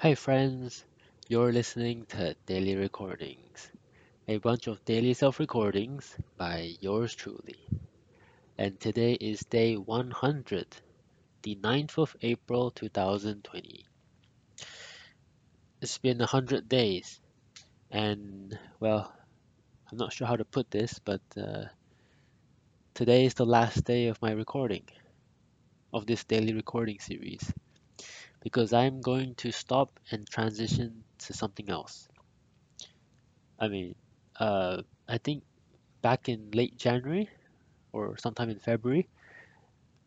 Hey friends, you're listening to Daily Recordings, a bunch of daily self recordings by yours truly. And today is day 100, the 9th of April 2020. It's been 100 days, and well, I'm not sure how to put this, but uh, today is the last day of my recording, of this daily recording series, because I'm going to stop and transition to something else. I mean, uh, I think back in late January or sometime in February,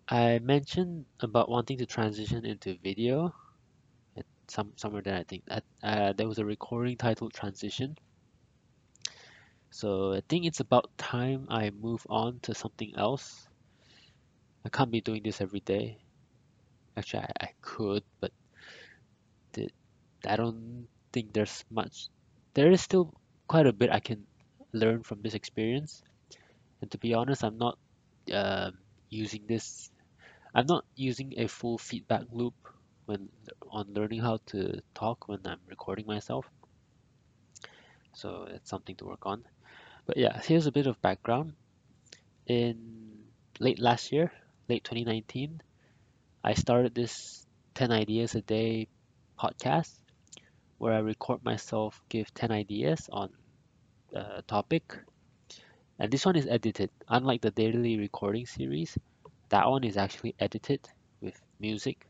I mentioned about wanting to transition into video. At some somewhere there, I think uh, there was a recording titled "Transition." So I think it's about time I move on to something else. I can't be doing this every day. Actually, I, I could, but the, I don't think there's much. There is still quite a bit I can learn from this experience. And to be honest, I'm not um using this I'm not using a full feedback loop when on learning how to talk when I'm recording myself. So it's something to work on. But yeah, here's a bit of background. In late last year, late 2019, I started this 10 ideas a day podcast where I record myself give 10 ideas on a topic. And this one is edited. Unlike the daily recording series, that one is actually edited with music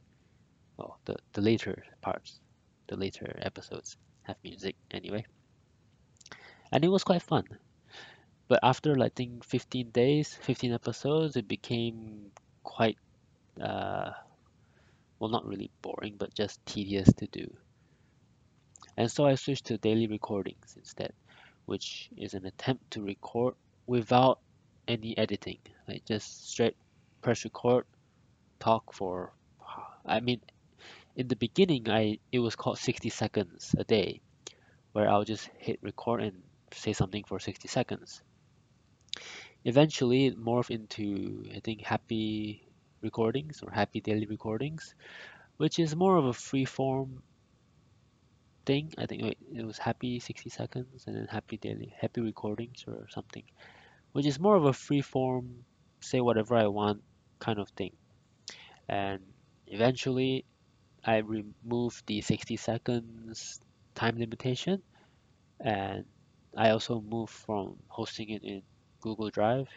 well, the, the later parts, the later episodes have music anyway. And it was quite fun. But after I think 15 days, 15 episodes, it became quite, uh, well, not really boring, but just tedious to do. And so I switched to daily recordings instead, which is an attempt to record without any editing, like just straight press record, talk for, I mean, in the beginning, I it was called 60 seconds a day, where I'll just hit record and say something for 60 seconds. Eventually, it morphed into, I think, happy recordings or happy daily recordings, which is more of a free form thing. I think it was happy 60 seconds and then happy daily, happy recordings or something, which is more of a free form, say whatever I want kind of thing. And eventually, I removed the 60 seconds time limitation and I also moved from hosting it in Google Drive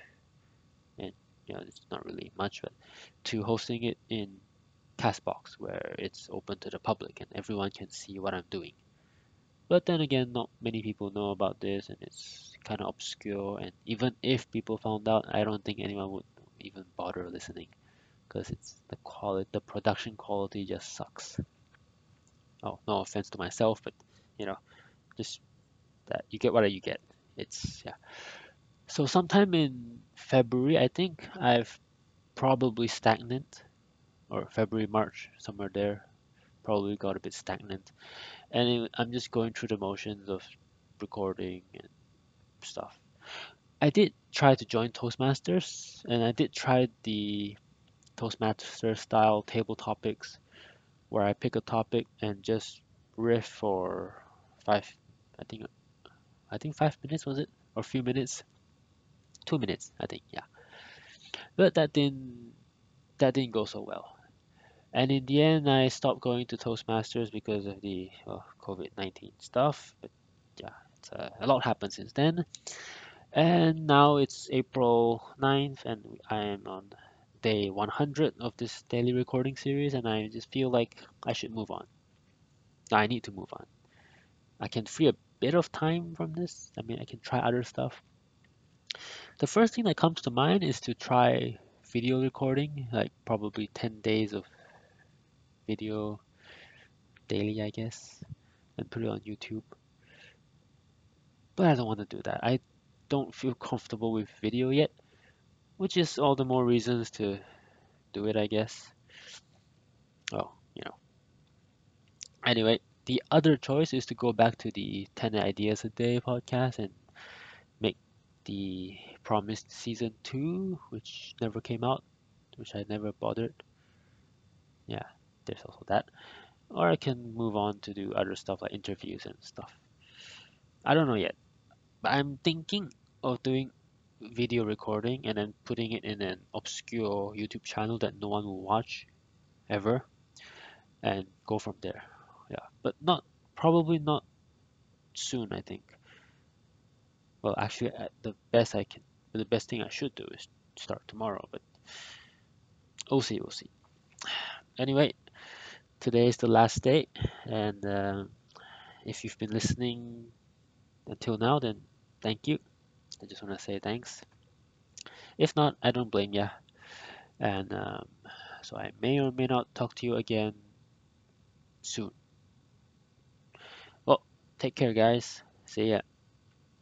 you know it's not really much but to hosting it in Castbox where it's open to the public and everyone can see what I'm doing. But then again, not many people know about this and it's kind of obscure and even if people found out, I don't think anyone would even bother listening because it's the quality, the production quality just sucks. Oh, no offense to myself, but you know, just that you get what you get. It's yeah. So sometime in February, I think I've probably stagnant, or February, March, somewhere there. Probably got a bit stagnant, and I'm just going through the motions of recording and stuff. I did try to join Toastmasters, and I did try the Toastmaster style table topics, where I pick a topic and just riff for five, I think, I think five minutes was it, or a few minutes, two minutes, I think, yeah. But that didn't that didn't go so well. And in the end, I stopped going to Toastmasters because of the well, COVID-19 stuff. But yeah, uh, a lot happened since then. And now it's April 9th, and I am on day 100 of this daily recording series, and I just feel like I should move on. I need to move on. I can free a bit of time from this. I mean, I can try other stuff. The first thing that comes to mind is to try video recording, like probably 10 days of video daily, I guess, and put it on YouTube. But I don't want to do that. I don't feel comfortable with video yet, which is all the more reasons to do it, I guess. Well, you know. Anyway, the other choice is to go back to the 10 ideas a day podcast and the promised season 2, which never came out, which I never bothered. Yeah, there's also that. or I can move on to do other stuff like interviews and stuff. I don't know yet, but I'm thinking of doing video recording and then putting it in an obscure YouTube channel that no one will watch ever and go from there. Yeah, but not probably not soon, I think. Well, actually, the best I can, the best thing I should do is start tomorrow, but we'll see, we'll see. Anyway, today is the last day, and uh, if you've been listening until now, then thank you. I just want to say thanks. If not, I don't blame you. And um, so I may or may not talk to you again soon. Well, take care, guys. See ya.